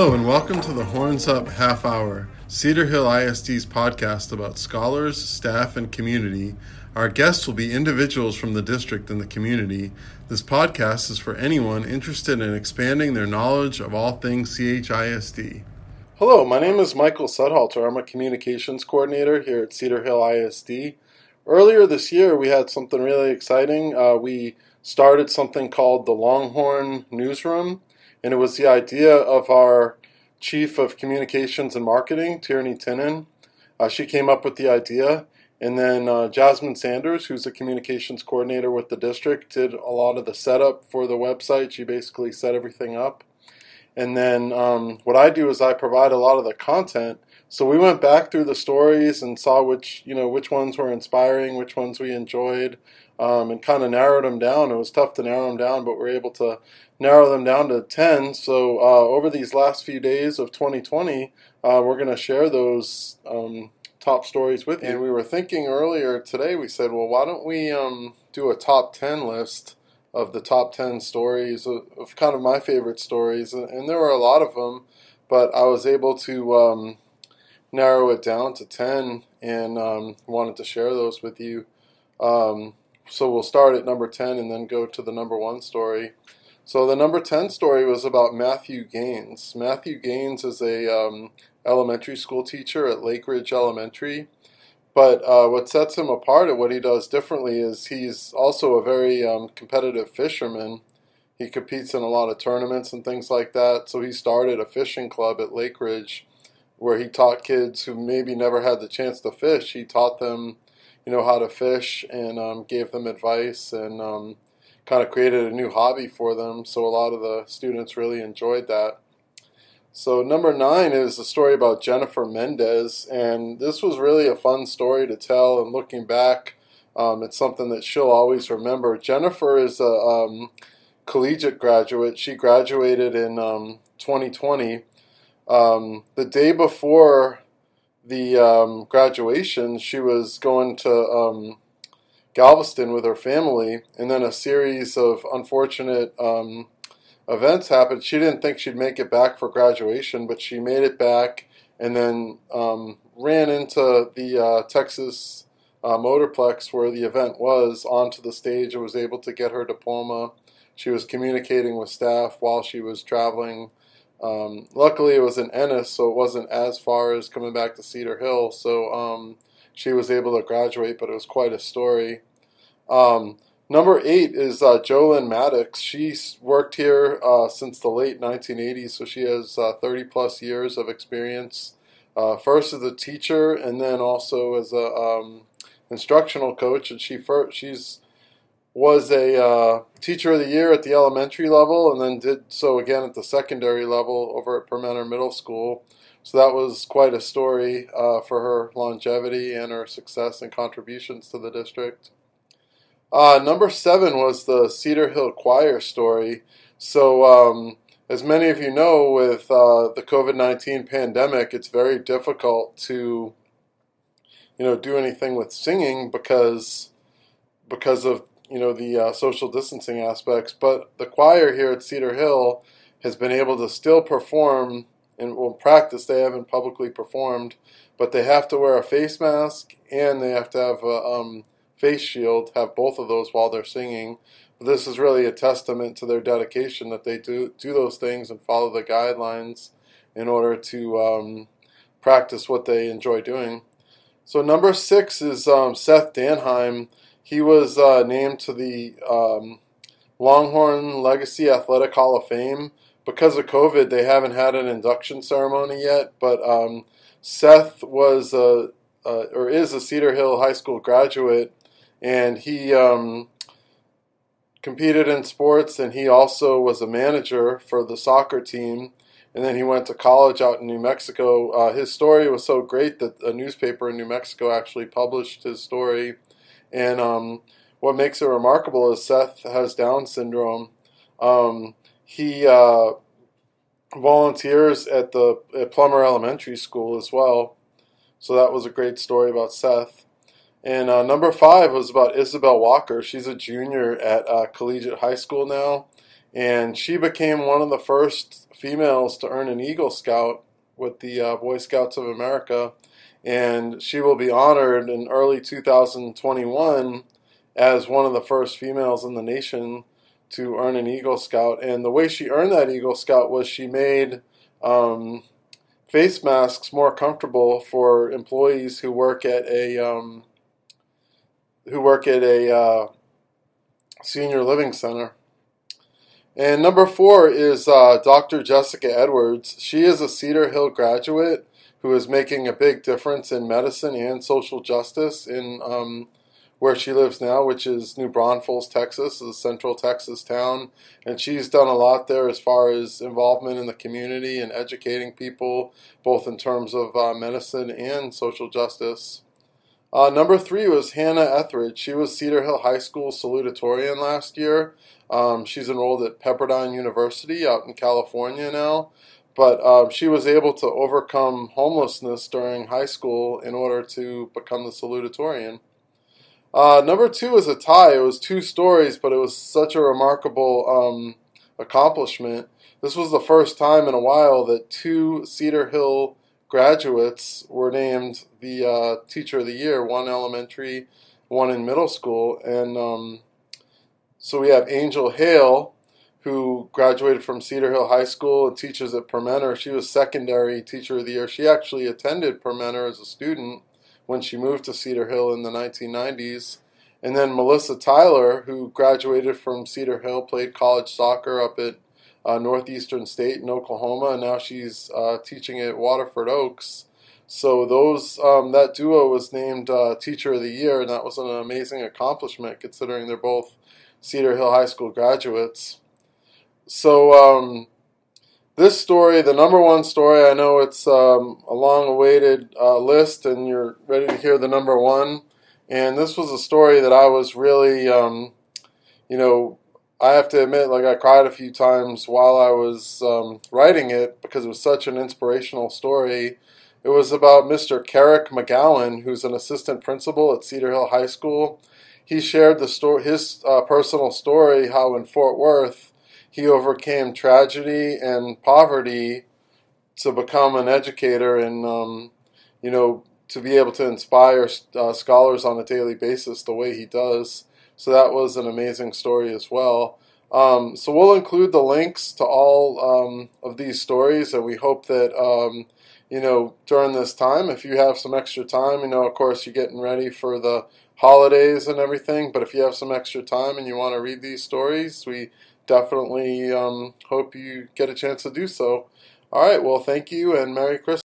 Hello, and welcome to the Horns Up Half Hour, Cedar Hill ISD's podcast about scholars, staff, and community. Our guests will be individuals from the district and the community. This podcast is for anyone interested in expanding their knowledge of all things CHISD. Hello, my name is Michael Sudhalter. I'm a communications coordinator here at Cedar Hill ISD. Earlier this year, we had something really exciting. Uh, we started something called the Longhorn Newsroom and it was the idea of our chief of communications and marketing, Tierney Tinnen. Uh, she came up with the idea, and then uh, Jasmine Sanders, who's a communications coordinator with the district, did a lot of the setup for the website. She basically set everything up. And then um, what I do is I provide a lot of the content. So we went back through the stories and saw which you know which ones were inspiring, which ones we enjoyed, um, and kind of narrowed them down. It was tough to narrow them down, but we are able to narrow them down to 10. So uh, over these last few days of 2020, uh, we're going to share those um, top stories with you. And we were thinking earlier today, we said, well, why don't we um, do a top 10 list of the top 10 stories of, of, kind of my favorite stories? And there were a lot of them, but I was able to um, narrow it down to 10 and um, wanted to share those with you. Um, so we'll start at number 10 and then go to the number one story. So the number 10 story was about Matthew Gaines. Matthew Gaines is a um, elementary school teacher at Lake Ridge Elementary. But uh, what sets him apart and what he does differently is he's also a very um, competitive fisherman. He competes in a lot of tournaments and things like that. So he started a fishing club at Lake Ridge where he taught kids who maybe never had the chance to fish. He taught them you know how to fish and um, gave them advice and um, kind of created a new hobby for them. So a lot of the students really enjoyed that. So number nine is a story about Jennifer Mendez, and this was really a fun story to tell. And looking back, um, it's something that she'll always remember. Jennifer is a um, collegiate graduate. She graduated in 2020. Um, um, the day before the um, graduation, she was going to um, Galveston with her family, and then a series of unfortunate um, events happened. She didn't think she'd make it back for graduation, but she made it back and then um, ran into the uh, Texas uh, Motorplex where the event was onto the stage and was able to get her diploma. She was communicating with staff while she was traveling um, luckily, it was in Ennis, so it wasn't as far as coming back to Cedar Hill. So um, she was able to graduate, but it was quite a story. Um, number eight is uh, Jolyn Maddox. She's worked here uh, since the late 1980s, so she has uh, 30 plus years of experience. Uh, first as a teacher, and then also as a um, instructional coach. And she first, she's was a uh, teacher of the year at the elementary level and then did so again at the secondary level over at Permenter Middle School. So that was quite a story uh, for her longevity and her success and contributions to the district. Uh, number seven was the Cedar Hill Choir story. So, um, as many of you know, with uh, the COVID 19 pandemic, it's very difficult to you know, do anything with singing because because of you know the uh, social distancing aspects, but the choir here at Cedar Hill has been able to still perform and well practice. They haven't publicly performed, but they have to wear a face mask and they have to have a um, face shield. Have both of those while they're singing. This is really a testament to their dedication that they do do those things and follow the guidelines in order to um, practice what they enjoy doing. So number six is um, Seth Danheim he was uh, named to the um, Longhorn Legacy Athletic Hall of Fame. Because of COVID, they haven't had an induction ceremony yet, but um, Seth was a, uh, or is a Cedar Hill High School graduate, and he um, competed in sports, and he also was a manager for the soccer team. And then he went to college out in New Mexico. Uh, his story was so great that a newspaper in New Mexico actually published his story and um, what makes it remarkable is Seth has Down syndrome. Um, he uh, volunteers at the at Plummer Elementary School as well. So that was a great story about Seth. And uh, number five was about Isabel Walker. She's a junior at uh, Collegiate High School now. and she became one of the first females to earn an Eagle Scout with the uh, Boy Scouts of America, and she will be honored in early 2021 as one of the first females in the nation to earn an Eagle Scout. And the way she earned that Eagle Scout was she made um, face masks more comfortable for employees who work at a um, who work at a uh, senior living center. And number four is uh, Dr. Jessica Edwards. She is a Cedar Hill graduate who is making a big difference in medicine and social justice in um, where she lives now, which is New Braunfels, Texas, a central Texas town. And she's done a lot there as far as involvement in the community and educating people, both in terms of uh, medicine and social justice. Uh, number three was Hannah Etheridge. She was Cedar Hill High School salutatorian last year. Um, she's enrolled at Pepperdine University out in California now. But um, she was able to overcome homelessness during high school in order to become the salutatorian. Uh, number two is a tie. It was two stories, but it was such a remarkable um, accomplishment. This was the first time in a while that two Cedar Hill graduates were named the uh, Teacher of the Year, one elementary, one in middle school. And um, so we have Angel Hale, who graduated from Cedar Hill High School and teaches at Permenter. She was secondary Teacher of the Year. She actually attended Permenter as a student when she moved to Cedar Hill in the 1990s. And then Melissa Tyler, who graduated from Cedar Hill, played college soccer up at uh, Northeastern State in Oklahoma, and now she's uh, teaching at Waterford Oaks. So those um, that duo was named uh, Teacher of the Year, and that was an amazing accomplishment considering they're both Cedar Hill High School graduates. So um, this story, the number one story, I know it's um, a long awaited uh, list and you're ready to hear the number one. And this was a story that I was really, um, you know, I have to admit, like I cried a few times while I was um, writing it because it was such an inspirational story. It was about Mr. Carrick McGowan, who's an assistant principal at Cedar Hill High School. He shared the story, his uh, personal story, how in Fort Worth he overcame tragedy and poverty to become an educator and um, you know to be able to inspire uh, scholars on a daily basis the way he does. So that was an amazing story as well. Um, so we'll include the links to all um, of these stories, and we hope that um, you know during this time, if you have some extra time, you know, of course, you're getting ready for the holidays and everything. But if you have some extra time and you want to read these stories, we definitely um, hope you get a chance to do so. All right, well, thank you and Merry Christmas.